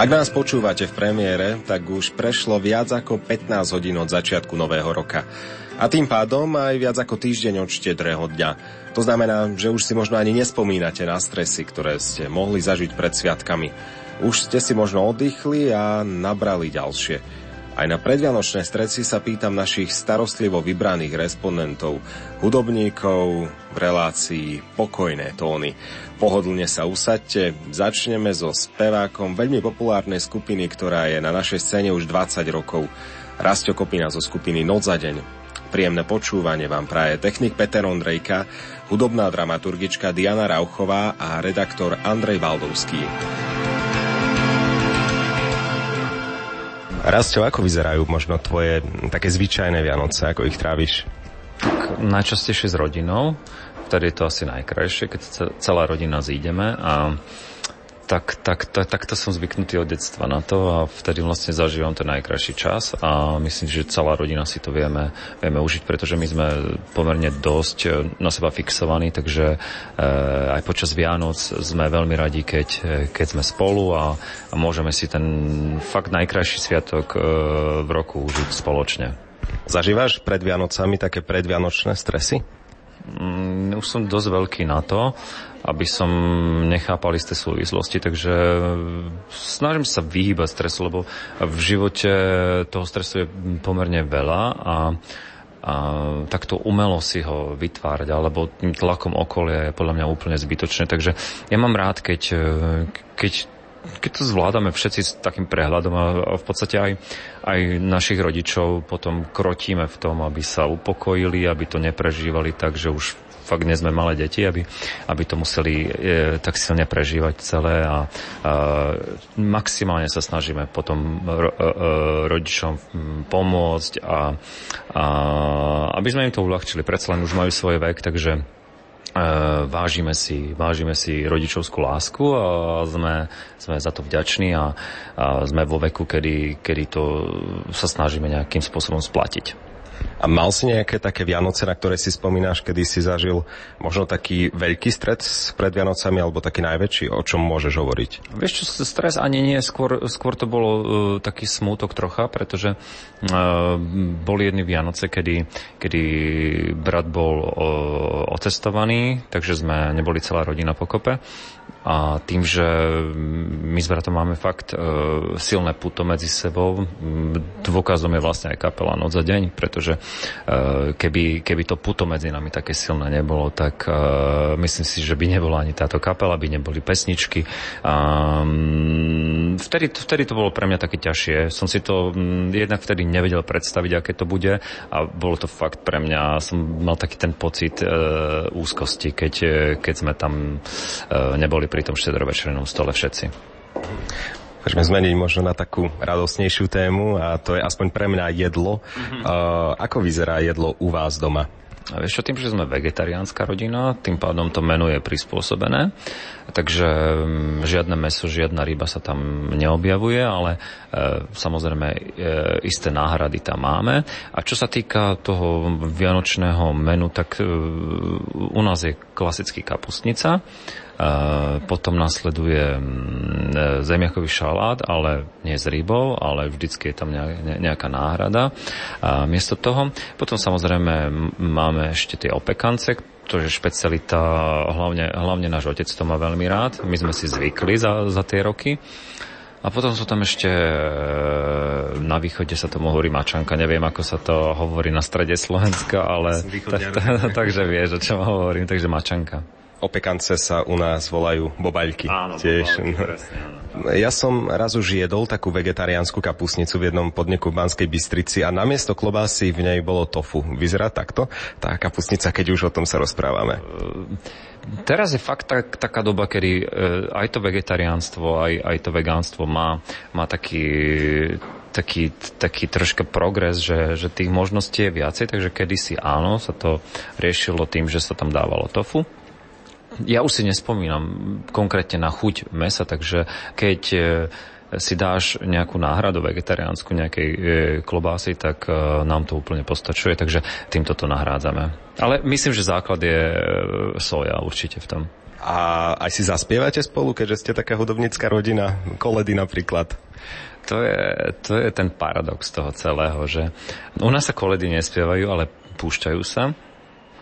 Ak nás počúvate v premiére, tak už prešlo viac ako 15 hodín od začiatku nového roka. A tým pádom aj viac ako týždeň od štedrého dňa. To znamená, že už si možno ani nespomínate na stresy, ktoré ste mohli zažiť pred sviatkami. Už ste si možno oddychli a nabrali ďalšie. Aj na predvianočné stresy sa pýtam našich starostlivo vybraných respondentov, hudobníkov v relácii Pokojné tóny. Pohodlne sa usadte, začneme so spevákom veľmi populárnej skupiny, ktorá je na našej scéne už 20 rokov. Rastio Kopina zo skupiny Noc za deň. Príjemné počúvanie vám praje technik Peter Ondrejka, hudobná dramaturgička Diana Rauchová a redaktor Andrej Valdovský. Rastio, ako vyzerajú možno tvoje také zvyčajné Vianoce, ako ich tráviš? Tak najčastejšie s rodinou vtedy je to asi najkrajšie, keď celá rodina zídeme a tak, tak, tak, takto som zvyknutý od detstva na to a vtedy vlastne zažívam ten najkrajší čas a myslím, že celá rodina si to vieme, vieme užiť, pretože my sme pomerne dosť na seba fixovaní, takže e, aj počas Vianoc sme veľmi radi, keď, keď sme spolu a, a môžeme si ten fakt najkrajší sviatok e, v roku užiť spoločne. Zažívaš pred Vianocami také predvianočné stresy? Mm, už som dosť veľký na to, aby som nechápal isté súvislosti, takže snažím sa vyhýbať stresu, lebo v živote toho stresu je pomerne veľa a a takto umelo si ho vytvárať alebo tým tlakom okolia je podľa mňa úplne zbytočné. Takže ja mám rád, keď, keď keď to zvládame všetci s takým prehľadom a, v podstate aj, aj našich rodičov potom krotíme v tom, aby sa upokojili, aby to neprežívali tak, že už fakt nie sme malé deti, aby, aby to museli e, tak silne prežívať celé a, a maximálne sa snažíme potom ro, e, e rodičom pomôcť a, a aby sme im to uľahčili. Predsa len už majú svoj vek, takže vážime si, vážime si rodičovskú lásku a sme, sme za to vďační a, a sme vo veku, kedy, kedy to sa snažíme nejakým spôsobom splatiť. A mal si nejaké také Vianoce, na ktoré si spomínaš, kedy si zažil možno taký veľký stret pred Vianocami, alebo taký najväčší? O čom môžeš hovoriť? Vieš čo, stres ani nie, skôr, skôr to bolo uh, taký smútok trocha, pretože uh, boli jedny Vianoce, kedy, kedy brat bol uh, ocestovaný, takže sme neboli celá rodina pokope. A tým, že my s bratom máme fakt e, silné puto medzi sebou, dôkazom je vlastne aj kapela Noc za deň, pretože keby, keby to puto medzi nami také silné nebolo, tak e, myslím si, že by nebola ani táto kapela, by neboli pesničky. A, vtedy, vtedy to bolo pre mňa také ťažšie. Som si to jednak vtedy nevedel predstaviť, aké to bude a bolo to fakt pre mňa, som mal taký ten pocit e, úzkosti, keď, keď sme tam neboli pri tom štedrovečernom stole všetci. Môžeme zmeniť možno na takú radosnejšiu tému a to je aspoň pre mňa jedlo. Mm-hmm. Uh, ako vyzerá jedlo u vás doma? A vieš čo, tým, že sme vegetariánska rodina, tým pádom to menu je prispôsobené, takže mm, žiadne meso, žiadna ryba sa tam neobjavuje, ale e, samozrejme e, isté náhrady tam máme. A čo sa týka toho vianočného menu, tak e, u nás je klasický kapustnica, potom nasleduje mm, zemiakový šalát, ale nie s rybou, ale vždycky je tam nejaká náhrada. A miesto toho potom samozrejme máme ešte tie opekance, to je špecialita, hlavne, hlavne náš otec to má veľmi rád. My sme si zvykli za, za tie roky. A potom sú tam ešte, e, na východe sa tomu hovorí mačanka, neviem ako sa to hovorí na strede Slovenska, ale takže vieš, o čom hovorím, takže mačanka opekance sa u nás volajú bobaľky. Áno, tiež. Bobaľky, presne, áno. Ja som raz už jedol takú vegetariánsku kapusnicu v jednom podniku v Banskej Bystrici a namiesto klobásy v nej bolo tofu. Vyzerá takto tá kapusnica, keď už o tom sa rozprávame? Teraz je fakt tak, taká doba, kedy e, aj to vegetariánstvo, aj, aj to vegánstvo má, má taký, taký, taký troška progres, že, že tých možností je viacej, takže kedysi áno, sa to riešilo tým, že sa tam dávalo tofu ja už si nespomínam konkrétne na chuť mesa, takže keď e, si dáš nejakú náhradu vegetariánsku nejakej e, klobásy, tak e, nám to úplne postačuje, takže týmto to nahrádzame. Ale myslím, že základ je soja určite v tom. A aj si zaspievate spolu, keďže ste taká hudobnícka rodina, koledy napríklad? To je, to je ten paradox toho celého, že u nás sa koledy nespievajú, ale púšťajú sa.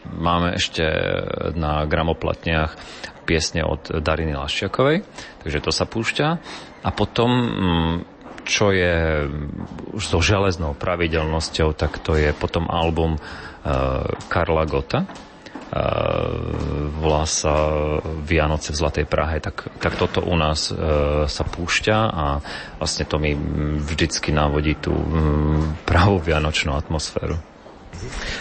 Máme ešte na gramoplatniach piesne od Dariny Laščiakovej, takže to sa púšťa. A potom, mm, čo je už so železnou pravidelnosťou, tak to je potom album uh, Karla Gota, volá sa Vianoce v Zlatej Prahe, tak, tak toto u nás e, sa púšťa a vlastne to mi vždycky návodí tú pravú vianočnú atmosféru.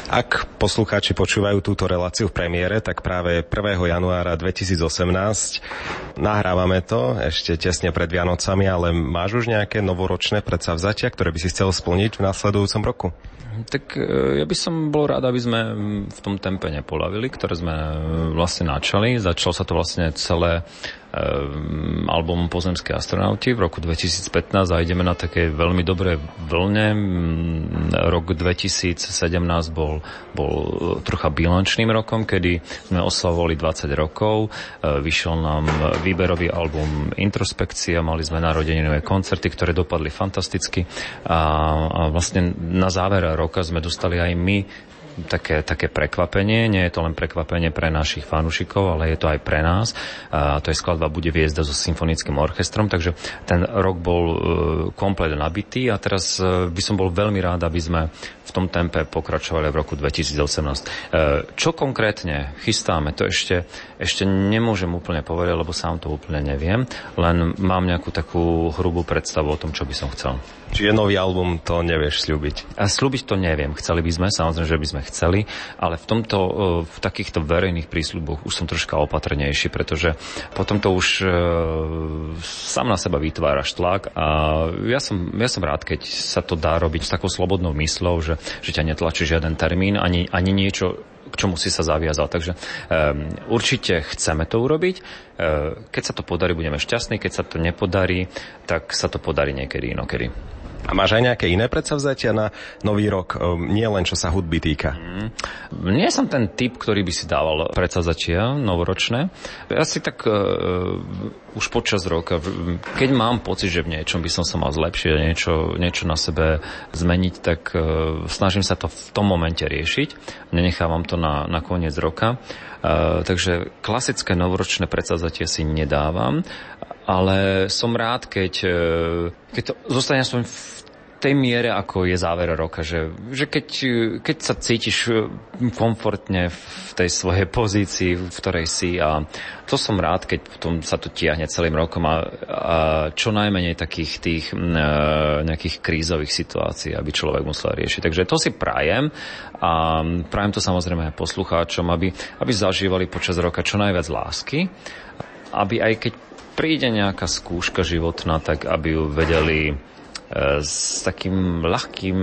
Ak poslucháči počúvajú túto reláciu v premiére, tak práve 1. januára 2018 nahrávame to ešte tesne pred Vianocami, ale máš už nejaké novoročné predsavzatia, ktoré by si chcel splniť v následujúcom roku? Tak e, ja by som bol rád, aby sme v tom tempe nepolavili, ktoré sme e, vlastne načali. Začalo sa to vlastne celé Ehm, album Pozemské astronauti v roku 2015 a ideme na také veľmi dobré vlne. Mm, rok 2017 bol, bol trocha bilančným rokom, kedy sme oslavovali 20 rokov. Ehm, vyšiel nám výberový album Introspekcia, mali sme narodeninové koncerty, ktoré dopadli fantasticky a, a vlastne na záver roka sme dostali aj my také, také prekvapenie. Nie je to len prekvapenie pre našich fanúšikov, ale je to aj pre nás. A to je skladba Bude viezda so symfonickým orchestrom, takže ten rok bol e, komplet nabitý a teraz e, by som bol veľmi rád, aby sme v tom tempe pokračovali v roku 2018. E, čo konkrétne chystáme, to ešte, ešte nemôžem úplne povedať, lebo sám to úplne neviem, len mám nejakú takú hrubú predstavu o tom, čo by som chcel. Čiže nový album to nevieš slúbiť? A slúbiť to neviem. Chceli by sme, samozrejme, že by sme chceli, ale v tomto, e, v takýchto verejných prísľuboch už som troška opatrnejší, pretože potom to už e, sám na seba vytváraš tlak a ja som, ja som rád, keď sa to dá robiť s takou slobodnou myslou, že, že ťa netlačí žiaden termín, ani, ani niečo, k čomu si sa zaviazal. Takže um, určite chceme to urobiť. Uh, keď sa to podarí, budeme šťastní. Keď sa to nepodarí, tak sa to podarí niekedy inokedy. A máš aj nejaké iné predsavzatia na nový rok, ehm, nie len čo sa hudby týka? Mm. Nie som ten typ, ktorý by si dával predsavzatia novoročné. Ja si tak uh, už počas roka, keď mám pocit, že v niečom by som sa mal zlepšiť, niečo, niečo na sebe zmeniť, tak uh, snažím sa to v tom momente riešiť. Nenechávam to na, na koniec roka. Uh, takže klasické novoročné predsavzatie si nedávam, ale som rád, keď, keď to zostane aspoň v tej miere, ako je záver roka, že, že keď, keď sa cítiš eh, komfortne v tej svojej pozícii, v ktorej si a to som rád, keď potom sa to tiahne celým rokom a, a čo najmenej takých tých e, nejakých krízových situácií, aby človek musel riešiť. Takže to si prajem a prajem to samozrejme aj poslucháčom, aby, aby zažívali počas roka čo najviac lásky, aby aj keď príde nejaká skúška životná, tak aby ju vedeli s takým ľahkým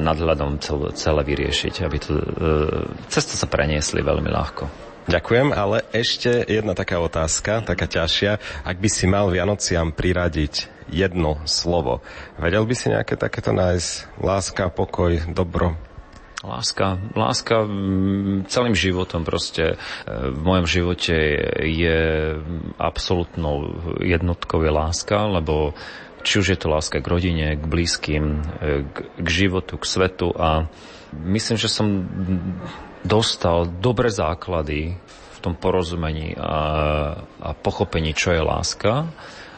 nadhľadom celé, vyriešiť, aby to, e, cesta sa preniesli veľmi ľahko. Ďakujem, ale ešte jedna taká otázka, taká ťažšia. Ak by si mal Vianociam priradiť jedno slovo, vedel by si nejaké takéto nájsť? Láska, pokoj, dobro? Láska, láska celým životom proste e, v mojom živote je absolútnou jednotkou je láska, lebo či už je to láska k rodine, k blízkym, e, k, k životu, k svetu a myslím, že som dostal dobré základy v tom porozumení a, a pochopení, čo je láska.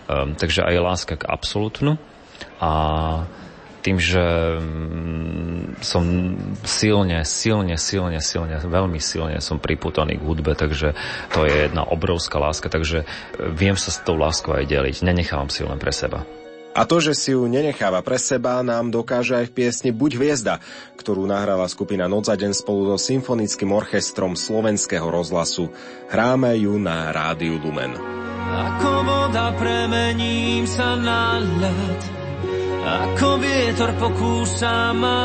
Um, takže aj láska k absolútnu a tým, že mm, som silne, silne, silne, silne, veľmi silne som priputaný k hudbe, takže to je jedna obrovská láska, takže viem sa s tou láskou aj deliť. Nenechávam si ju len pre seba. A to, že si ju nenecháva pre seba, nám dokáže aj v piesni Buď hviezda, ktorú nahrala skupina Noc za deň spolu so symfonickým orchestrom slovenského rozhlasu. Hráme ju na rádiu Lumen. Ako voda premením sa na ľad, ako vietor pokúsa ma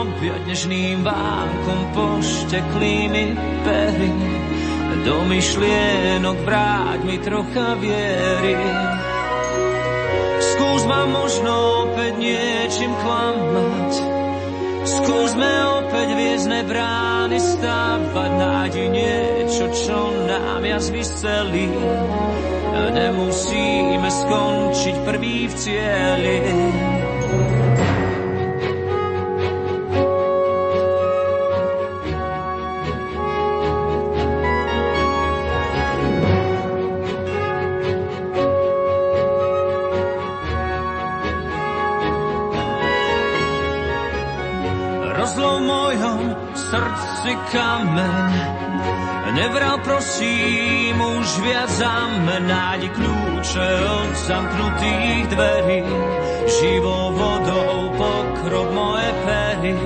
objať nežným vánkom pošteklými pery. Do myšlienok vráť mi trocha viery ma možno opäť niečím klamať. Skúsme opäť viezne brány stávať, nájdi niečo, čo nám jazvy celý. Nemusíme skončiť prvý v cieli. Srdci kameň. Nevral prosím už viac za mňa, kľúče od zamknutých dverí. Živou vodou pokrop moje pery.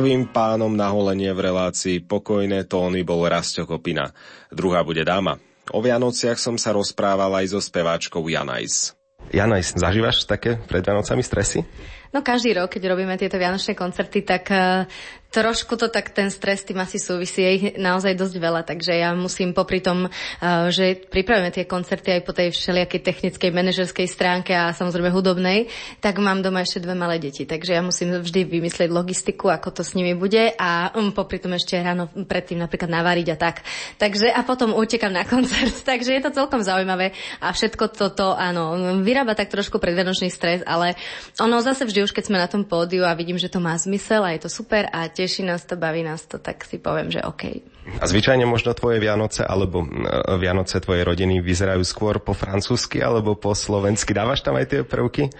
Prvým pánom na holenie v relácii Pokojné tóny bol Rasto Kopina. Druhá bude dáma. O Vianociach som sa rozprával aj so speváčkou Janajs. Janajs, zažívaš také pred Vianocami stresy? No každý rok, keď robíme tieto vianočné koncerty, tak uh, trošku to tak ten stres tým asi súvisí, je ich naozaj dosť veľa, takže ja musím popri tom, uh, že pripravíme tie koncerty aj po tej všelijakej technickej, manažerskej stránke a samozrejme hudobnej, tak mám doma ešte dve malé deti, takže ja musím vždy vymyslieť logistiku, ako to s nimi bude a um, popri tom ešte ráno predtým napríklad navariť a tak. Takže a potom utekam na koncert, takže je to celkom zaujímavé a všetko toto, áno, vyrába tak trošku predvianočný stres, ale ono zase vždy už keď sme na tom pódiu a vidím, že to má zmysel a je to super a teší nás to, baví nás to, tak si poviem, že OK. A zvyčajne možno tvoje Vianoce alebo Vianoce tvojej rodiny vyzerajú skôr po francúzsky alebo po slovensky. Dávaš tam aj tie prvky e,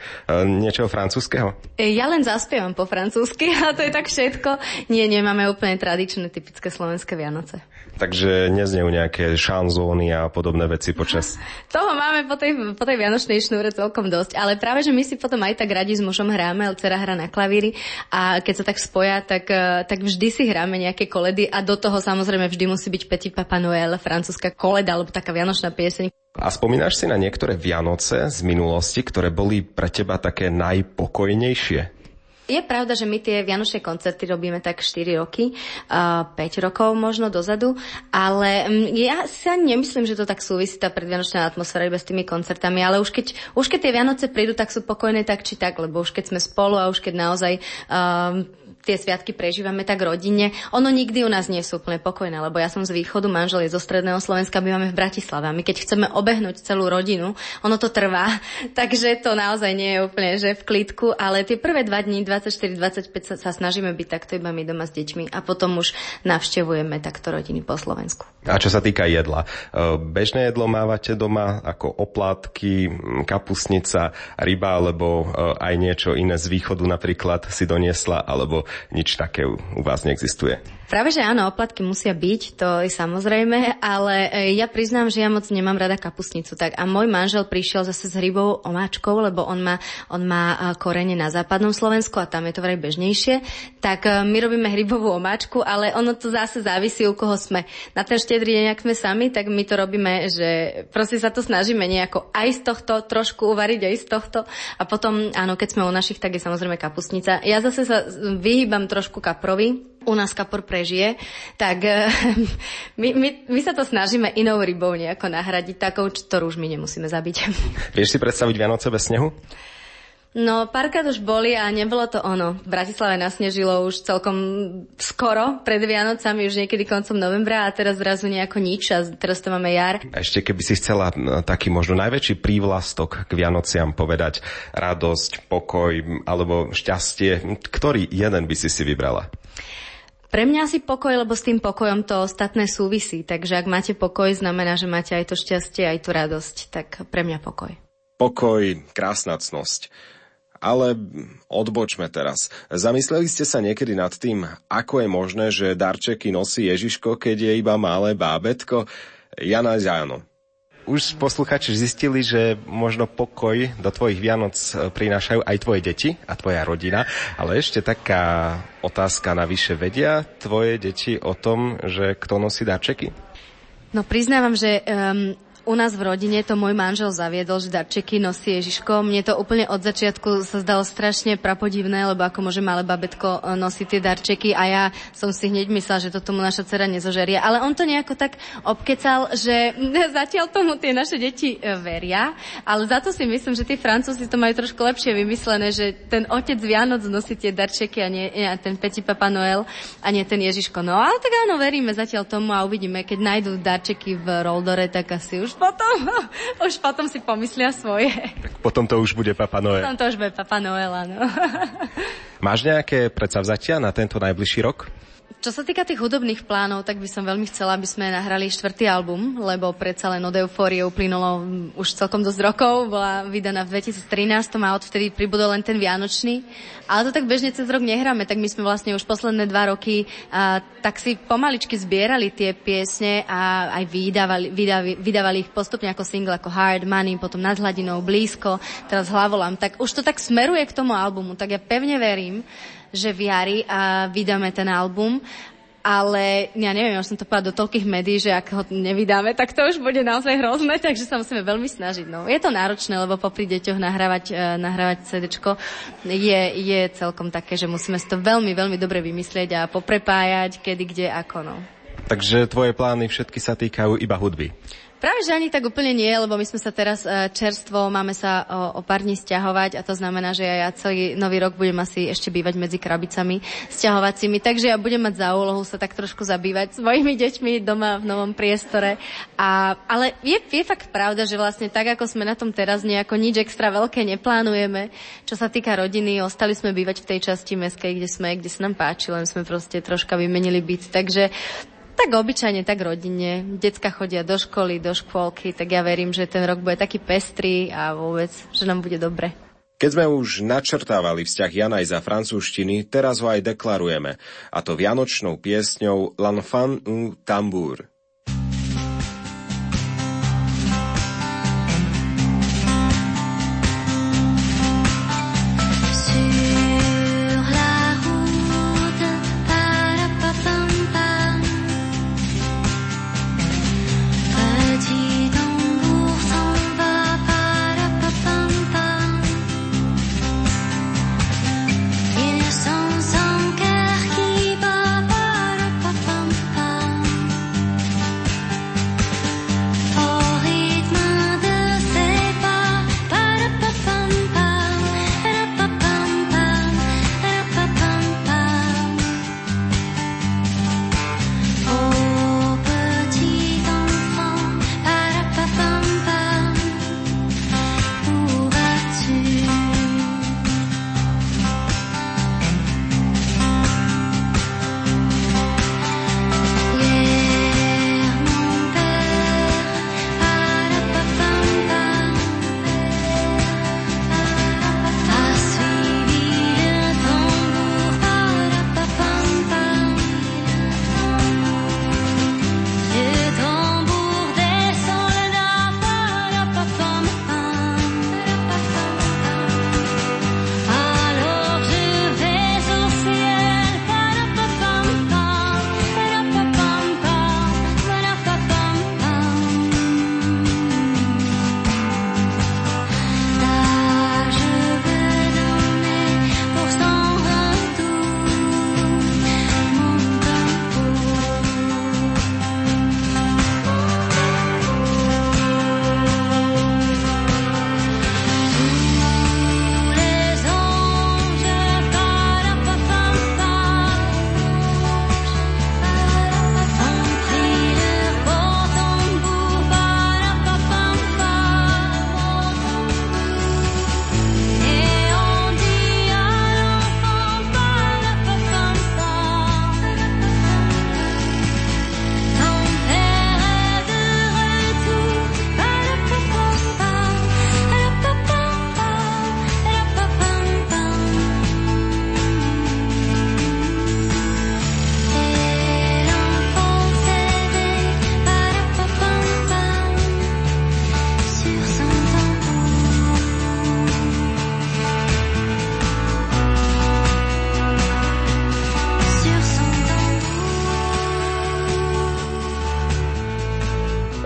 niečoho francúzského? E, ja len zaspievam po francúzsky a to je tak všetko. Nie, nemáme úplne tradičné, typické slovenské Vianoce. Takže neznejú nejaké šanzóny a podobné veci počas... Toho máme po tej, po tej vianočnej šnúre celkom dosť, ale práve, že my si potom aj tak radi s mužom hráme, ale dcera hrá na klavíri a keď sa tak spoja, tak, e, tak vždy si hráme nejaké koledy a do toho samozrejme vždy musí byť Petit Papa Noel, francúzska koleda alebo taká vianočná pieseň. A spomínaš si na niektoré Vianoce z minulosti, ktoré boli pre teba také najpokojnejšie? Je pravda, že my tie vianočné koncerty robíme tak 4 roky, uh, 5 rokov možno dozadu, ale mm, ja sa nemyslím, že to tak súvisí tá predvianočná atmosféra iba s tými koncertami, ale už keď, už keď tie Vianoce prídu, tak sú pokojné tak či tak, lebo už keď sme spolu a už keď naozaj um, tie sviatky prežívame tak rodine. Ono nikdy u nás nie sú úplne pokojné, lebo ja som z východu, manžel je zo stredného Slovenska, bývame v Bratislave. A my keď chceme obehnúť celú rodinu, ono to trvá, takže to naozaj nie je úplne, že v klidku, ale tie prvé dva dní, 24-25 sa, sa snažíme byť takto iba my doma s deťmi a potom už navštevujeme takto rodiny po Slovensku. A čo sa týka jedla, e, bežné jedlo mávate doma ako oplátky, kapusnica, ryba alebo e, aj niečo iné z východu napríklad si doniesla, alebo nič také u vás neexistuje. Práve, že áno, oplatky musia byť, to je samozrejme, ale e, ja priznám, že ja moc nemám rada kapusnicu. Tak a môj manžel prišiel zase s hrybou omáčkou, lebo on má, on má e, korene na západnom Slovensku a tam je to vraj bežnejšie. Tak e, my robíme hrybovú omáčku, ale ono to zase závisí, u koho sme. Na ten štedrý deň, ak sme sami, tak my to robíme, že proste sa to snažíme nejako aj z tohto trošku uvariť, aj z tohto. A potom, áno, keď sme u našich, tak je samozrejme kapusnica. Ja zase sa vyhýbam trošku kaprovi, u nás kapor prežije, tak eh, my, my, my sa to snažíme inou rybou nejako nahradiť, takou, ktorú už my nemusíme zabiť. Vieš si predstaviť Vianoce bez snehu? No, párkrát už boli a nebolo to ono. V Bratislave nasnežilo už celkom skoro, pred Vianocami, už niekedy koncom novembra a teraz zrazu nejako nič a teraz to máme jar. Ešte keby si chcela taký možno najväčší prívlastok k Vianociam povedať, radosť, pokoj alebo šťastie, ktorý jeden by si si vybrala? Pre mňa asi pokoj, lebo s tým pokojom to ostatné súvisí. Takže ak máte pokoj, znamená, že máte aj to šťastie, aj tú radosť. Tak pre mňa pokoj. Pokoj, krásnacnosť. Ale odbočme teraz. Zamysleli ste sa niekedy nad tým, ako je možné, že darčeky nosí Ježiško, keď je iba malé bábetko? Jana Záno. Už posluchači zistili, že možno pokoj do tvojich Vianoc prinášajú aj tvoje deti a tvoja rodina, ale ešte taká otázka navyše. Vedia tvoje deti o tom, že kto nosí darčeky? No priznávam, že um, u nás v rodine to môj manžel zaviedol, že darčeky nosí Ježiško. Mne to úplne od začiatku sa zdalo strašne prapodivné, lebo ako môže malé babetko e, nosiť tie darčeky a ja som si hneď myslela, že to tomu naša dcera nezožerie. Ale on to nejako tak obkecal, že zatiaľ tomu tie naše deti e, veria, ale za to si myslím, že tí Francúzi to majú trošku lepšie vymyslené, že ten otec Vianoc nosí tie darčeky a nie, nie ten Petit Papa Noel a nie ten Ježiško. No ale tak áno, veríme zatiaľ tomu a uvidíme, keď nájdú darčeky v Roldore, tak asi už potom, už potom si pomyslia svoje. Tak potom to už bude Papa Noel. Potom to už bude Papa Noel, áno. Máš nejaké predsavzatia na tento najbližší rok? Čo sa týka tých hudobných plánov, tak by som veľmi chcela, aby sme nahrali štvrtý album, lebo predsa len od eufórie uplynulo už celkom dosť rokov, bola vydaná v 2013 a odvtedy pribudol len ten Vianočný. Ale to tak bežne cez rok nehráme, tak my sme vlastne už posledné dva roky a, tak si pomaličky zbierali tie piesne a aj vydávali, vydávali, vydávali ich postupne ako single, ako Hard Money, potom nad hladinou, blízko, teraz hlavolám. Tak už to tak smeruje k tomu albumu, tak ja pevne verím, že v jari a vydáme ten album ale ja neviem, už som to povedala do toľkých médií, že ak ho nevydáme, tak to už bude naozaj hrozné, takže sa musíme veľmi snažiť. No, je to náročné, lebo popri deťoch nahrávať, uh, nahrávať CD je, je celkom také, že musíme si to veľmi, veľmi dobre vymyslieť a poprepájať, kedy, kde, ako. No. Takže tvoje plány všetky sa týkajú iba hudby. Práve, že ani tak úplne nie, lebo my sme sa teraz e, čerstvo, máme sa o, o pár dní stiahovať a to znamená, že ja celý nový rok budem asi ešte bývať medzi krabicami stiahovacími, takže ja budem mať za úlohu sa tak trošku zabývať svojimi deťmi doma v novom priestore. A, ale je, je fakt pravda, že vlastne tak, ako sme na tom teraz, nejako nič extra veľké neplánujeme. Čo sa týka rodiny, ostali sme bývať v tej časti meskej, kde sme, kde sa nám páči, len sme proste troška vymenili byt. Takže tak obyčajne, tak rodine. Decka chodia do školy, do škôlky, tak ja verím, že ten rok bude taký pestrý a vôbec, že nám bude dobre. Keď sme už načrtávali vzťah Janaj za francúzštiny, teraz ho aj deklarujeme, a to vianočnou piesňou L'enfant un tambour.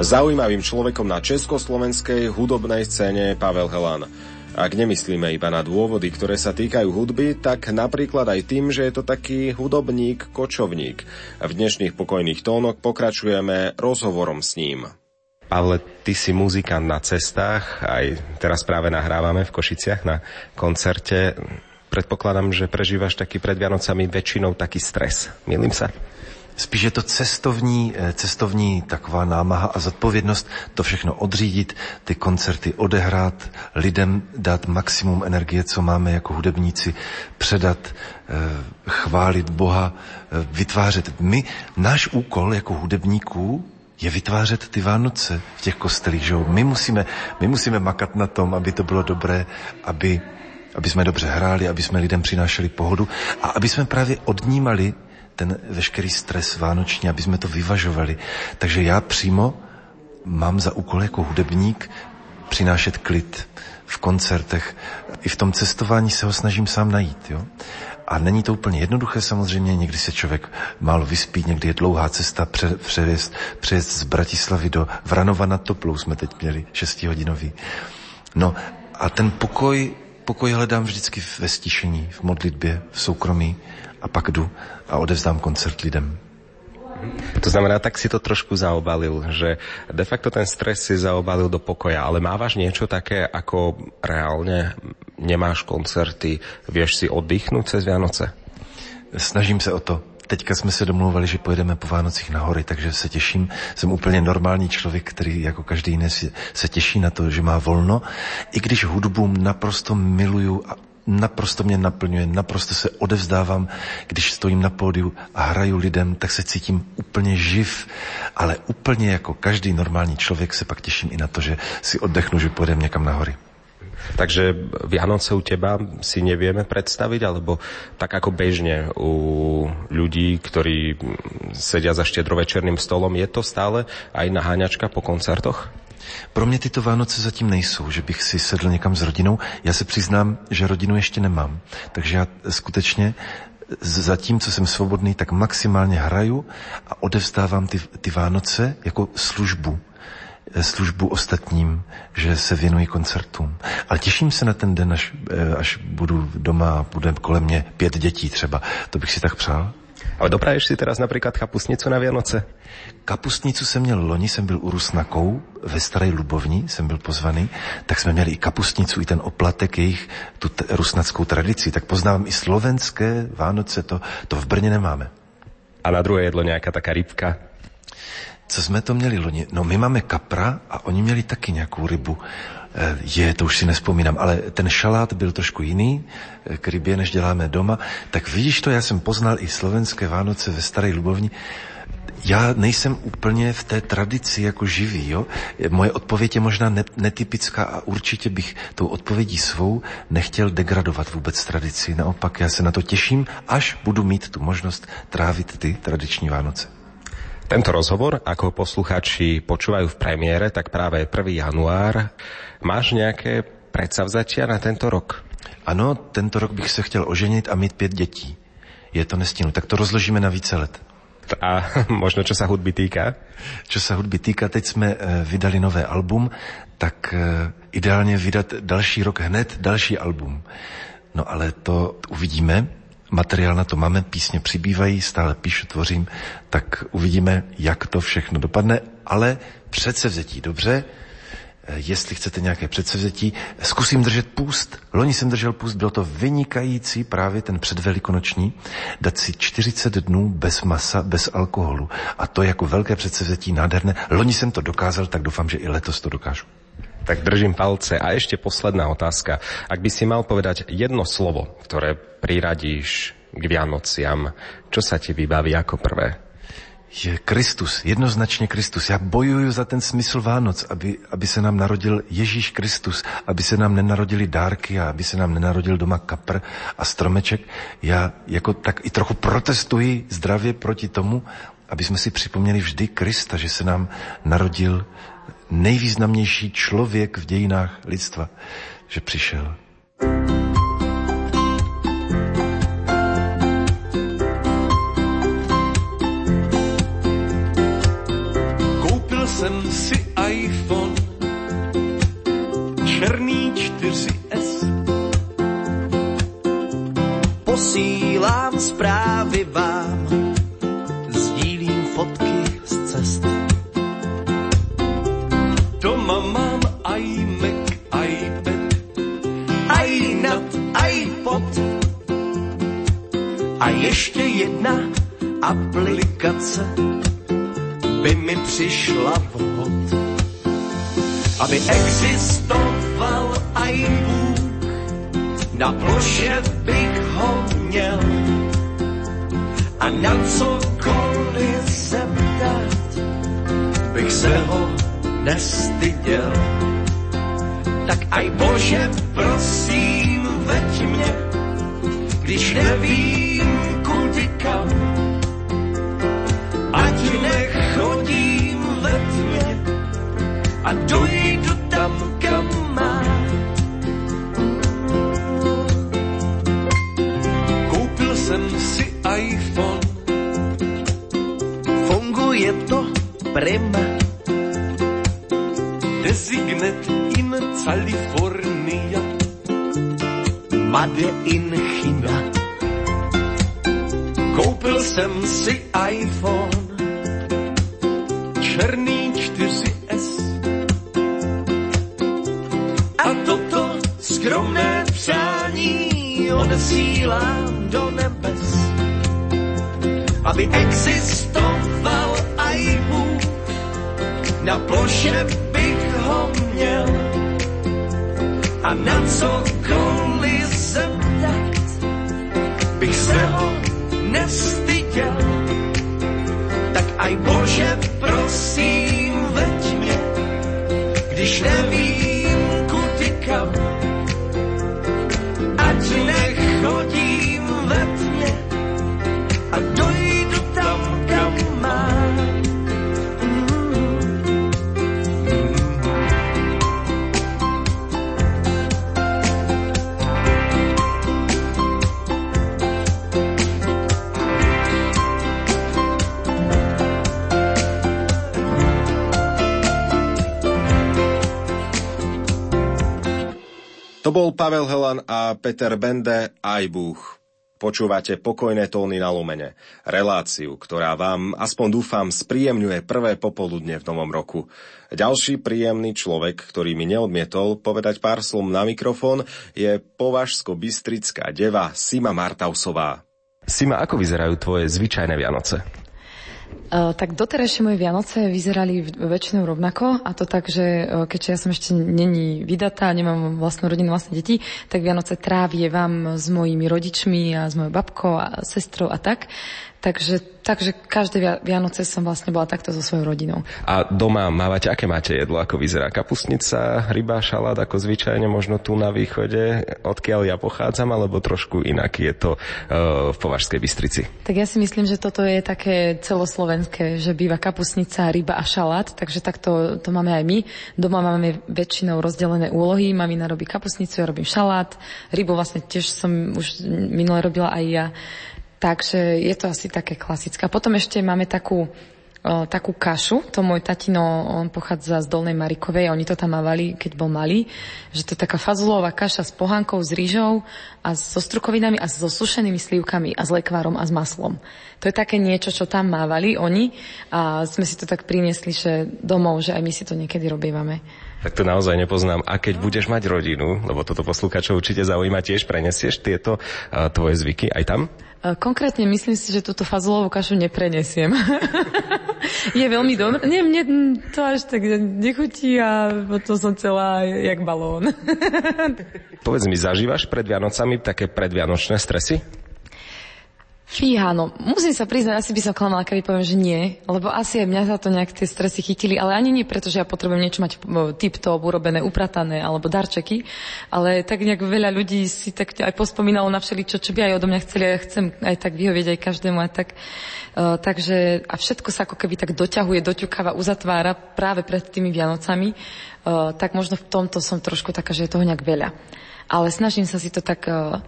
Zaujímavým človekom na československej hudobnej scéne Pavel Helan. Ak nemyslíme iba na dôvody, ktoré sa týkajú hudby, tak napríklad aj tým, že je to taký hudobník, kočovník. V dnešných pokojných tónoch pokračujeme rozhovorom s ním. Pavle, ty si muzikant na cestách, aj teraz práve nahrávame v Košiciach na koncerte. Predpokladám, že prežívaš taký pred Vianocami väčšinou taký stres. Milím sa? Spíš je to cestovní, eh, cestovní taková námaha a zodpovědnost to všechno odřídit, ty koncerty odehrát, lidem dát maximum energie, co máme jako hudebníci, předat, eh, chválit Boha, eh, vytvářet. My, náš úkol jako hudebníků je vytvářet ty Vánoce v těch kostelích. Že? My, musíme, my musíme makat na tom, aby to bylo dobré, aby, aby jsme dobře hráli, aby jsme lidem přinášeli pohodu a aby jsme právě odnímali ten veškerý stres vánoční, aby jsme to vyvažovali. Takže já přímo mám za úkol jako hudebník přinášet klid v koncertech. I v tom cestování se ho snažím sám najít. Jo? A není to úplně jednoduché samozřejmě, někdy se člověk málo vyspí, někdy je dlouhá cesta pře, přejezd, přejezd z Bratislavy do Vranova nad Toplou jsme teď měli, šestihodinový. No a ten pokoj, pokoj hledám vždycky ve stišení, v modlitbě, v soukromí a pak jdu a odevzdám koncert lidem. To znamená, tak si to trošku zaobalil, že de facto ten stres si zaobalil do pokoja, ale mávaš niečo také, ako reálne nemáš koncerty, vieš si oddychnúť cez Vianoce? Snažím se o to. Teďka jsme se domluvali, že pojedeme po Vánocích na hory, takže se těším. Jsem úplně normální člověk, který jako každý jiný se těší na to, že má volno. I když hudbu naprosto miluju a naprosto mě naplňuje, naprosto se odevzdávám, když stojím na pódiu a hraju lidem, tak se cítím úplně živ, ale úplně jako každý normální člověk se pak těším i na to, že si oddechnu, že půjdem někam na hory. Takže Vianoce u teba si nevieme predstaviť, alebo tak ako bežne u ľudí, ktorí sedia za štedrovečerným stolom, je to stále aj naháňačka po koncertoch? Pro mě tyto Vánoce zatím nejsou, že bych si sedl někam s rodinou. Já se přiznám, že rodinu ještě nemám. Takže já skutečně zatím, co jsem svobodný, tak maximálně hraju a odevzdávám ty, ty Vánoce jako službu službu ostatním, že se věnují koncertům. Ale těším se na ten den, až, eh, až budu doma a bude kolem mě pět dětí třeba. To bych si tak přál. Ale dopraješ si teraz napríklad kapustnicu na Vianoce? Kapustnicu jsem měl loni, jsem byl u Rusnakou ve Staré Lubovni, jsem byl pozvaný, tak jsme měli i kapustnicu, i ten oplatek jejich, tu t- rusnackou tradici. Tak poznávám i slovenské Vánoce, to, to v Brně nemáme. A na druhé jedlo nějaká taká rybka? Co jsme to měli loni? No my máme kapra a oni měli taky nějakou rybu. Je, to už si nespomínám, ale ten šalát byl trošku jiný, eh, k než děláme doma. Tak vidíš to, já jsem poznal i slovenské Vánoce ve Staré Lubovni. Já nejsem úplně v té tradici jako živý, jo? Moje odpověď je možná netypická a určitě bych tou odpovědí svou nechtěl degradovat vůbec tradici. Naopak, já se na to těším, až budu mít tu možnost trávit ty tradiční Vánoce. Tento rozhovor, ako posluchači počúvajú v premiére, tak práve 1. január. Máš nejaké predsavzatia na tento rok? Ano, tento rok bych se chtěl oženit a mít pět dětí. Je to nestihnu. Tak to rozložíme na více let. A možno, čo sa hudby týka? Čo sa hudby týka, teď jsme eh, vydali nové album, tak eh, ideálně vydat další rok hned další album. No ale to uvidíme, materiál na to máme, písně přibývají, stále píšu, tvořím, tak uvidíme, jak to všechno dopadne, ale předsevzetí, dobře, eh, jestli chcete nějaké předsevzetí, zkusím držet půst. Loni jsem držel půst, bylo to vynikající právě ten předvelikonoční, dát si 40 dnů bez masa, bez alkoholu. A to jako velké předsevzetí nádherné. Loni jsem to dokázal, tak doufám, že i letos to dokážu. Tak držím palce. A ešte posledná otázka. Ak by si mal povedať jedno slovo, ktoré priradíš k Vianociam, čo sa ti vybaví ako prvé? Je Kristus, jednoznačně Kristus. Já bojuju za ten smysl Vánoc, aby, aby se nám narodil Ježíš Kristus, aby se nám nenarodili dárky a aby se nám nenarodil doma kapr a stromeček. Já jako tak i trochu protestuji zdravě proti tomu, aby jsme si připomněli vždy Krista, že se nám narodil nejvýznamnější člověk v dějinách lidstva, že přišel. Koupil jsem si iPhone, černý 4S. Posílám zprávy vám, A ještě jedna aplikace by mi přišla vhod. Aby existoval aj Bůh, na ploše bych ho měl. A na cokoliv se ptát, bych se ho nestyděl. Tak aj Bože, prosím, veď mě, když nevím, kudy kam ať nechodím ve tmě a dojdu tam, kam mám. Koupil jsem si iPhone, funguje to prima. Designet in California, Made in China. Koupil jsem si iPhone, černý 4S. A toto skromné přání odesílám do nebes, aby existoval Bůh, na ploše bych ho měl a na cokoliv se ptat, bych se ho nestyděl. Tak aj Bože, prosím, veď mě, když nevím To bol Pavel Helan a Peter Bende aj Búh. Počúvate pokojné tóny na lumene. Reláciu, ktorá vám, aspoň dúfam, spríjemňuje prvé popoludne v novom roku. Ďalší príjemný človek, ktorý mi neodmietol povedať pár slov na mikrofón, je považsko-bystrická deva Sima Martausová. Sima, ako vyzerajú tvoje zvyčajné Vianoce? Uh, tak doterajšie moje Vianoce vyzerali väčšinou rovnako a to tak, že uh, keďže ja som ešte není vydatá, nemám vlastnú rodinu, vlastné deti, tak Vianoce vám s mojimi rodičmi a s mojou babkou a sestrou a tak. Takže, takže každé Vianoce som vlastne bola takto so svojou rodinou. A doma mávate, aké máte jedlo? Ako vyzerá kapustnica, ryba, šalát, ako zvyčajne možno tu na východe, odkiaľ ja pochádzam, alebo trošku inak je to uh, v Považskej Bystrici? Tak ja si myslím, že toto je také celoslovenské, že býva kapustnica, ryba a šalát, takže takto to máme aj my. Doma máme väčšinou rozdelené úlohy, mamina robí kapustnicu, ja robím šalát, rybu vlastne tiež som už minule robila aj ja. Takže je to asi také klasické. Potom ešte máme takú, takú kašu, to môj tatino, on pochádza z Dolnej Marikovej, oni to tam mávali, keď bol malý, že to je taká fazulová kaša s pohankou, s rýžou a so strukovinami a so sušenými slívkami a s lekvárom a s maslom. To je také niečo, čo tam mávali oni a sme si to tak priniesli, že domov, že aj my si to niekedy robívame. Tak to naozaj nepoznám. A keď budeš mať rodinu, lebo toto poslúkačov určite zaujíma, tiež prenesieš tieto uh, tvoje zvyky aj tam? Konkrétne myslím si, že túto fazulovú kašu neprenesiem. je veľmi dobré. Nie, mne to až tak nechutí a potom som celá jak balón. Povedz mi, zažívaš pred Vianocami také predvianočné stresy? Fíha, no, musím sa priznať, asi by som klamala, keby poviem, že nie, lebo asi aj mňa za to nejak tie stresy chytili, ale ani nie preto, že ja potrebujem niečo mať tip-top, urobené, upratané, alebo darčeky, ale tak nejak veľa ľudí si tak aj pospomínalo na všeličo, čo by aj odo mňa chceli, a ja chcem aj tak vyhovieť aj každému a tak. Uh, takže, a všetko sa ako keby tak doťahuje, doťukáva, uzatvára práve pred tými Vianocami, uh, tak možno v tomto som trošku taká, že je toho nejak veľa. Ale snažím sa si to tak uh,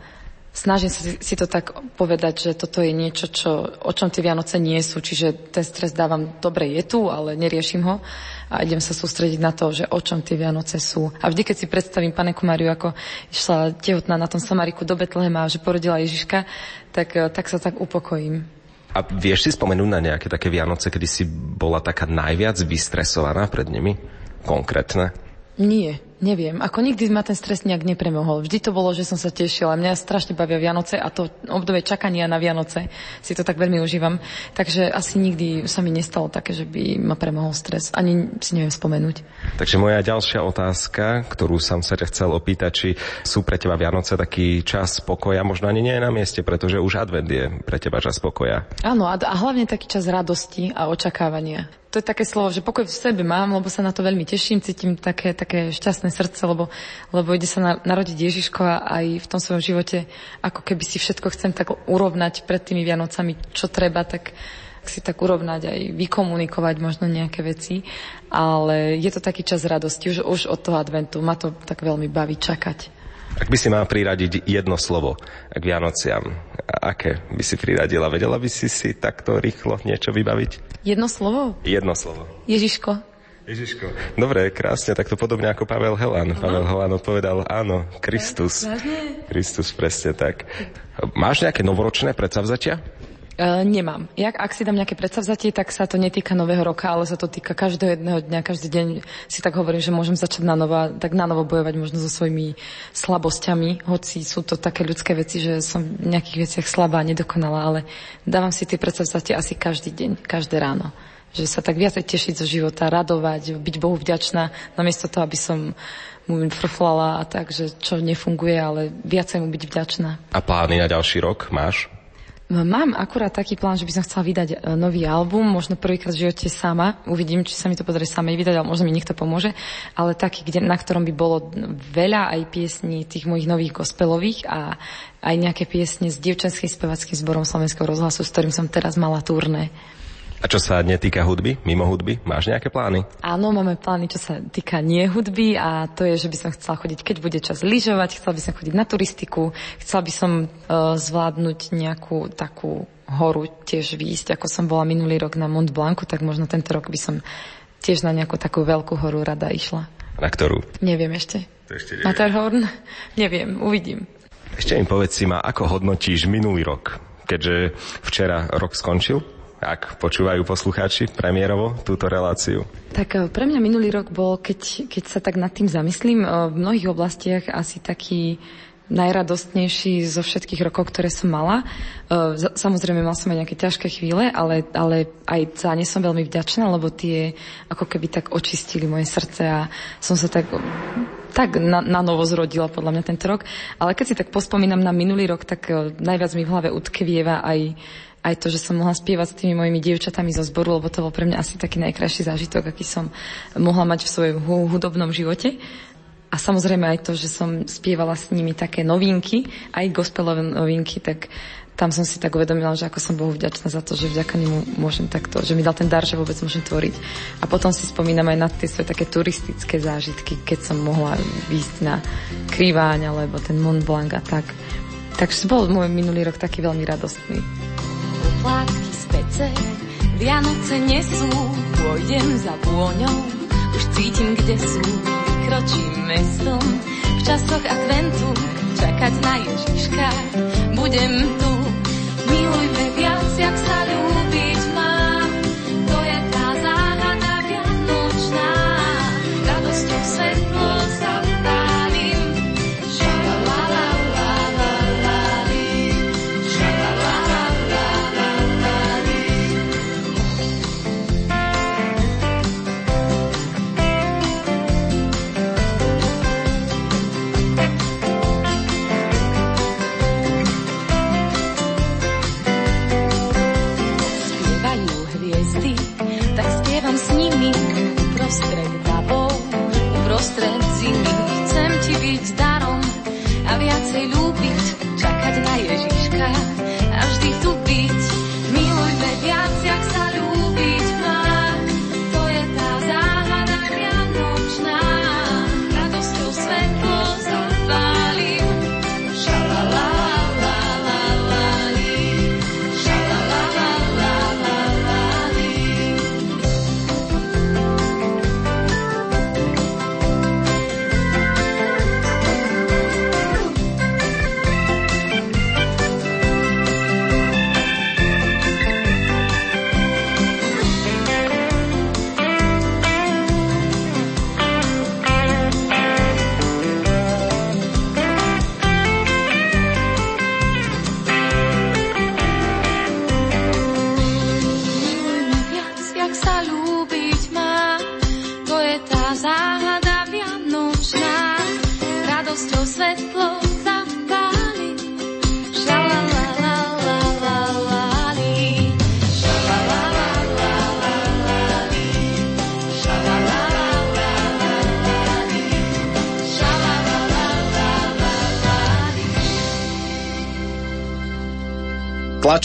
snažím si, si to tak povedať, že toto je niečo, čo, o čom tie Vianoce nie sú, čiže ten stres dávam, dobre je tu, ale neriešim ho a idem sa sústrediť na to, že o čom tie Vianoce sú. A vždy, keď si predstavím panenku Mariu, ako išla tehotná na tom Samariku do Betlehema že porodila Ježiška, tak, eh, tak sa tak upokojím. A vieš si spomenúť na nejaké také Vianoce, kedy si bola taká najviac vystresovaná pred nimi? Konkrétne? Nie. Neviem, ako nikdy ma ten stres nejak nepremohol. Vždy to bolo, že som sa tešila. Mňa strašne bavia Vianoce a to obdobie čakania na Vianoce si to tak veľmi užívam. Takže asi nikdy sa mi nestalo také, že by ma premohol stres. Ani si neviem spomenúť. Takže moja ďalšia otázka, ktorú som sa ťa chcel opýtať, či sú pre teba Vianoce taký čas spokoja, možno ani nie je na mieste, pretože už advent je pre teba čas spokoja. Áno, a, a hlavne taký čas radosti a očakávania to je také slovo, že pokoj v sebe mám, lebo sa na to veľmi teším, cítim také, také šťastné srdce, lebo, lebo ide sa na, narodiť Ježiško a aj v tom svojom živote, ako keby si všetko chcem tak urovnať pred tými Vianocami, čo treba, tak si tak urovnať aj vykomunikovať možno nejaké veci, ale je to taký čas radosti, už, už od toho adventu, ma to tak veľmi baví čakať. Ak by si mal priradiť jedno slovo k Vianociam, aké by si priradila? Vedela by si si takto rýchlo niečo vybaviť? Jedno slovo? Jedno slovo. Ježiško. Ježiško. Dobre, krásne, tak to podobne ako Pavel Helan. Aha. Pavel Helan odpovedal áno, Kristus. Kristus, presne tak. Máš nejaké novoročné predsavzatia? Uh, nemám. Jak, ak si dám nejaké predsavzatie, tak sa to netýka nového roka, ale sa to týka každého jedného dňa, každý deň si tak hovorím, že môžem začať na novo, tak na novo bojovať možno so svojimi slabosťami, hoci sú to také ľudské veci, že som v nejakých veciach slabá, nedokonalá, ale dávam si tie predsavzatie asi každý deň, každé ráno. Že sa tak viacej tešiť zo života, radovať, byť Bohu vďačná, namiesto toho, aby som mu frflala a tak, že čo nefunguje, ale viacej mu byť vďačná. A plány na ďalší rok máš? Mám akurát taký plán, že by som chcela vydať e, nový album, možno prvýkrát v živote sama. Uvidím, či sa mi to podarí samej vydať, ale možno mi niekto pomôže. Ale taký, kde, na ktorom by bolo veľa aj piesní tých mojich nových gospelových a aj nejaké piesne s dievčenským spevackým zborom Slovenského rozhlasu, s ktorým som teraz mala turné. A čo sa netýka hudby, mimo hudby, máš nejaké plány? Áno, máme plány, čo sa týka nie hudby a to je, že by som chcela chodiť, keď bude čas lyžovať, chcela by som chodiť na turistiku, chcela by som uh, zvládnuť nejakú takú horu tiež výjsť, ako som bola minulý rok na Mont Blancu, tak možno tento rok by som tiež na nejakú takú veľkú horu rada išla. Na ktorú? Neviem ešte. To ešte neviem. Matterhorn? Neviem, uvidím. Ešte mi povedz si ma, ako hodnotíš minulý rok, keďže včera rok skončil? Ak počúvajú poslucháči premiérovo túto reláciu? Tak eh, pre mňa minulý rok bol, keď, keď sa tak nad tým zamyslím, eh, v mnohých oblastiach asi taký najradostnejší zo všetkých rokov, ktoré som mala. Eh, samozrejme, mal som aj nejaké ťažké chvíle, ale, ale aj za ne som veľmi vďačná, lebo tie ako keby tak očistili moje srdce a som sa tak tak na, na novo zrodila podľa mňa tento rok. Ale keď si tak pospomínam na minulý rok, tak najviac mi v hlave utkvieva aj aj to, že som mohla spievať s tými mojimi dievčatami zo zboru, lebo to bol pre mňa asi taký najkrajší zážitok, aký som mohla mať v svojom hudobnom živote. A samozrejme aj to, že som spievala s nimi také novinky, aj gospelové novinky, tak tam som si tak uvedomila, že ako som Bohu vďačná za to, že vďaka nemu môžem takto, že mi dal ten dar, že vôbec môžem tvoriť. A potom si spomínam aj na tie svoje také turistické zážitky, keď som mohla výjsť na Kriváň alebo ten Mont Blanc a tak. Takže bol môj minulý rok taký veľmi radostný plátky z pece, Vianoce nesú, pôjdem za vôňou, už cítim, kde sú, vykročím mestom, v časoch adventu, čakať na Ježiška, budem tu,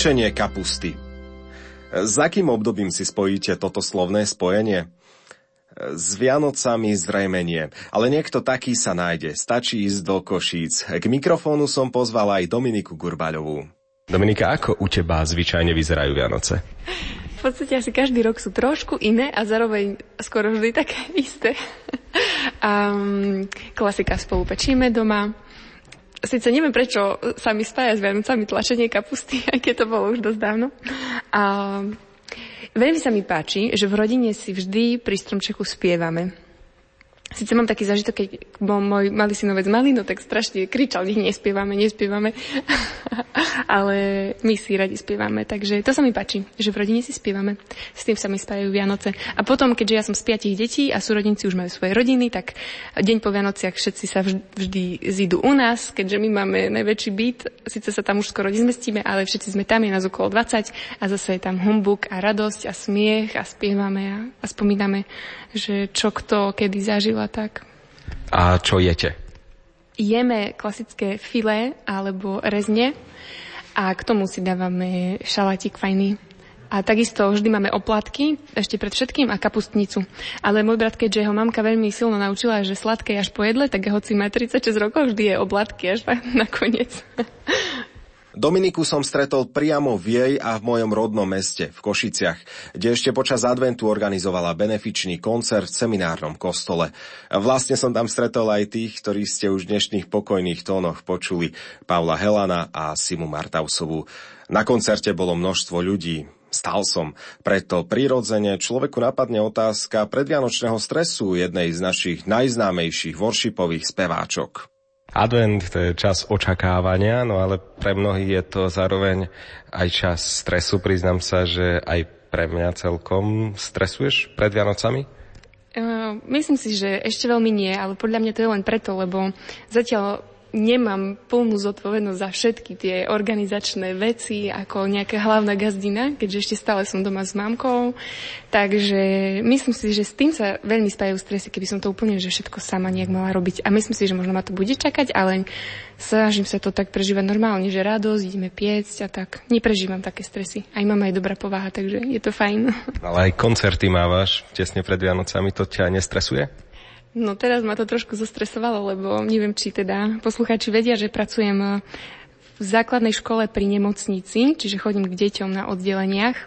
Tlačenie kapusty. S akým obdobím si spojíte toto slovné spojenie? S Vianocami zrejme nie, ale niekto taký sa nájde. Stačí ísť do Košíc. K mikrofónu som pozval aj Dominiku Gurbaľovú. Dominika, ako u teba zvyčajne vyzerajú Vianoce? V podstate asi každý rok sú trošku iné a zároveň skoro vždy také isté. um, klasika spolu pečíme doma, Sice neviem, prečo sa mi spája s Vianocami tlačenie kapusty, aj keď to bolo už dosť dávno. A veľmi sa mi páči, že v rodine si vždy pri stromčeku spievame. Sice mám taký zažitok, keď bol môj malý synovec malý, no tak strašne kričal, nech nespievame, nespievame. Ale my si radi spievame, takže to sa mi páči, že v rodine si spievame. S tým sa mi spájajú Vianoce. A potom, keďže ja som z piatich detí a súrodníci už majú svoje rodiny, tak deň po Vianociach všetci sa vždy zídu u nás, keďže my máme najväčší byt. Sice sa tam už skoro nezmestíme, ale všetci sme tam, je nás okolo 20 a zase je tam humbuk a radosť a smiech a spievame a, a spomíname, že čo kto kedy zažil a tak. A čo jete? Jeme klasické filé alebo rezne a k tomu si dávame šalatík fajný. A takisto vždy máme oplatky, ešte pred všetkým, a kapustnicu. Ale môj brat, keďže ho mamka veľmi silno naučila, že sladké až po jedle, tak hoci má 36 rokov, vždy je oplatky až nakoniec. Dominiku som stretol priamo v jej a v mojom rodnom meste, v Košiciach, kde ešte počas adventu organizovala benefičný koncert v seminárnom kostole. Vlastne som tam stretol aj tých, ktorí ste už v dnešných pokojných tónoch počuli, Pavla Helana a Simu Martausovú. Na koncerte bolo množstvo ľudí, Stal som. Preto prirodzene človeku napadne otázka predvianočného stresu jednej z našich najznámejších worshipových speváčok. Advent to je čas očakávania, no ale pre mnohých je to zároveň aj čas stresu. Priznám sa, že aj pre mňa celkom stresuješ pred Vianocami? Uh, myslím si, že ešte veľmi nie, ale podľa mňa to je len preto, lebo zatiaľ nemám plnú zodpovednosť za všetky tie organizačné veci ako nejaká hlavná gazdina, keďže ešte stále som doma s mamkou. Takže myslím si, že s tým sa veľmi spájajú stresy, keby som to úplne že všetko sama nejak mala robiť. A myslím si, že možno ma to bude čakať, ale snažím sa to tak prežívať normálne, že radosť, ideme piecť a tak. Neprežívam také stresy. Aj mám aj dobrá povaha, takže je to fajn. Ale aj koncerty mávaš tesne pred Vianocami, to ťa nestresuje? No teraz ma to trošku zostresovalo, lebo neviem, či teda poslucháči vedia, že pracujem eh, v základnej škole pri nemocnici, čiže chodím k deťom na oddeleniach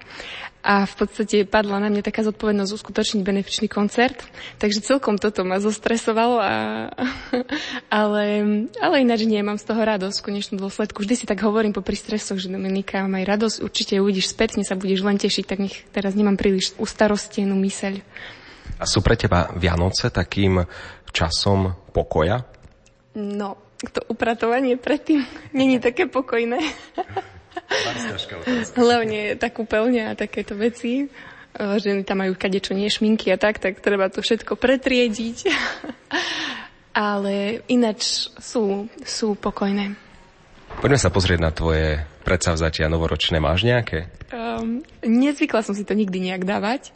a v podstate padla na mňa taká zodpovednosť uskutočniť benefičný koncert, takže celkom toto ma zostresovalo, a, ale, ale ináč nie, mám z toho radosť v konečnom dôsledku. Vždy si tak hovorím po stresoch, že Dominika, maj radosť, určite uvidíš spätne, sa budeš len tešiť, tak nech teraz nemám príliš ustarostenú myseľ. A sú pre teba Vianoce takým časom pokoja? No, to upratovanie predtým není také pokojné. Hlavne tá kúpeľňa a takéto veci. Ženy tam majú kadečo nie šminky a tak, tak treba to všetko pretriediť. Ale ináč sú, sú pokojné. Poďme sa pozrieť na tvoje predsavzatia novoročné. Máš nejaké? Um, nezvykla som si to nikdy nejak dávať.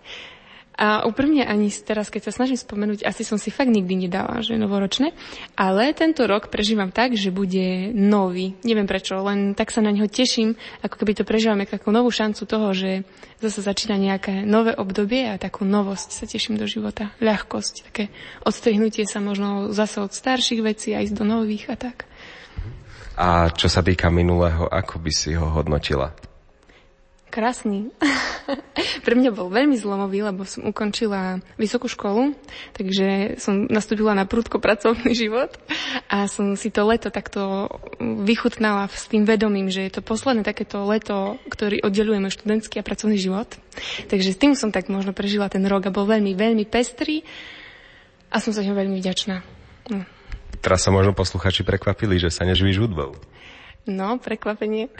A úprimne ani teraz, keď sa snažím spomenúť, asi som si fakt nikdy nedala, že novoročné. Ale tento rok prežívam tak, že bude nový. Neviem prečo, len tak sa na neho teším, ako keby to prežívame ako novú šancu toho, že zase začína nejaké nové obdobie a takú novosť sa teším do života. Ľahkosť, také odstrihnutie sa možno zase od starších vecí a ísť do nových a tak. A čo sa týka minulého, ako by si ho hodnotila? Krásny. Pre mňa bol veľmi zlomový, lebo som ukončila vysokú školu, takže som nastúpila na prudko pracovný život a som si to leto takto vychutnala s tým vedomím, že je to posledné takéto leto, ktorý oddelujeme študentský a pracovný život. Takže s tým som tak možno prežila ten rok a bol veľmi, veľmi pestrý a som sa ňom veľmi vďačná. No. Teraz sa možno posluchači prekvapili, že sa neživíš hudbou. No, prekvapenie.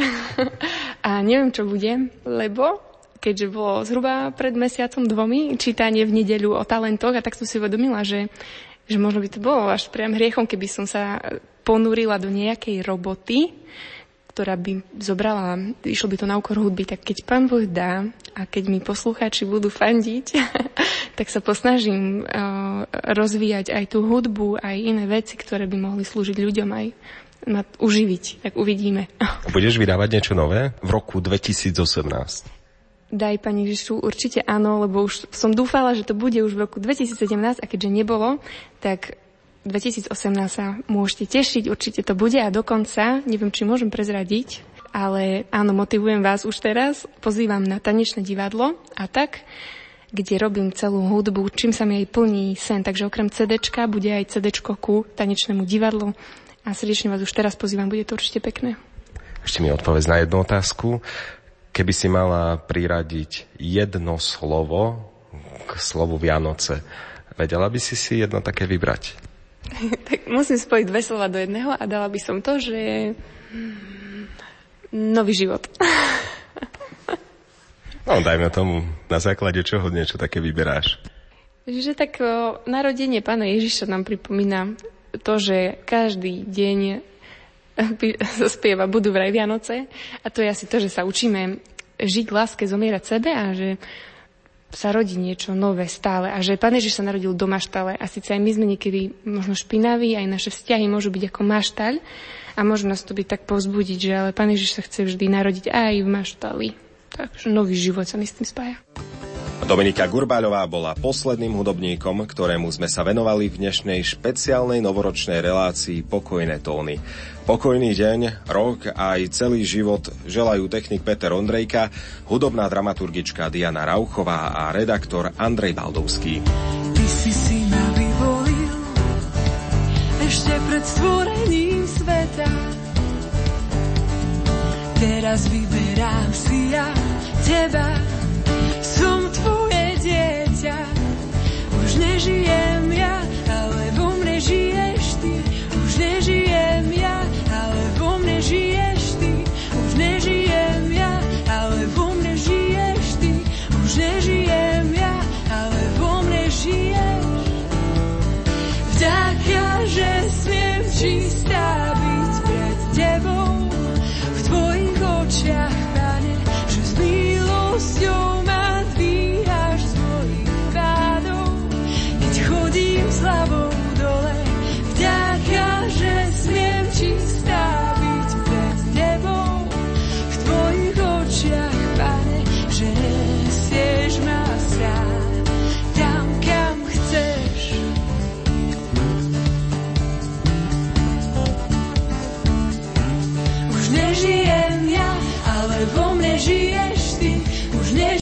a neviem, čo bude, lebo keďže bolo zhruba pred mesiacom dvomi čítanie v nedeľu o talentoch a tak som si uvedomila, že, že možno by to bolo až priam hriechom, keby som sa ponúrila do nejakej roboty, ktorá by zobrala, išlo by to na úkor hudby, tak keď pán Boh dá a keď mi poslucháči budú fandiť, tak sa posnažím uh, rozvíjať aj tú hudbu, aj iné veci, ktoré by mohli slúžiť ľuďom aj ma uživiť, tak uvidíme. Budeš vydávať niečo nové v roku 2018? Daj, Pani Ježišu, určite áno, lebo už som dúfala, že to bude už v roku 2017 a keďže nebolo, tak 2018 sa môžete tešiť, určite to bude a dokonca, neviem, či môžem prezradiť, ale áno, motivujem vás už teraz, pozývam na tanečné divadlo a tak, kde robím celú hudbu, čím sa mi aj plní sen. Takže okrem CDčka bude aj CDčko ku tanečnému divadlu a srdečne vás už teraz pozývam, bude to určite pekné. Ešte mi odpovedz na jednu otázku. Keby si mala priradiť jedno slovo k slovu Vianoce, vedela by si si jedno také vybrať? tak musím spojiť dve slova do jedného a dala by som to, že je nový život. no, dajme tomu, na základe čoho niečo také vyberáš? Že tak o, narodenie pána Ježiša nám pripomína to, že každý deň spieva Budú vraj Vianoce a to je asi to, že sa učíme žiť láske, zomierať sebe a že sa rodí niečo nové stále a že Pán Ježiš sa narodil do maštale a síce aj my sme niekedy možno špinaví, aj naše vzťahy môžu byť ako maštaľ a môžu nás to byť tak povzbudiť, že ale Pán Ježiš sa chce vždy narodiť aj v maštali. Takže nový život sa mi s tým spája. Dominika Gurbáľová bola posledným hudobníkom, ktorému sme sa venovali v dnešnej špeciálnej novoročnej relácii Pokojné tóny. Pokojný deň, rok a aj celý život želajú technik Peter Ondrejka, hudobná dramaturgička Diana Rauchová a redaktor Andrej Baldovský. Ty si si vyvolil ešte pred stvorením sveta. Teraz vyberám si ja teba žijem ja, ale vo mne žije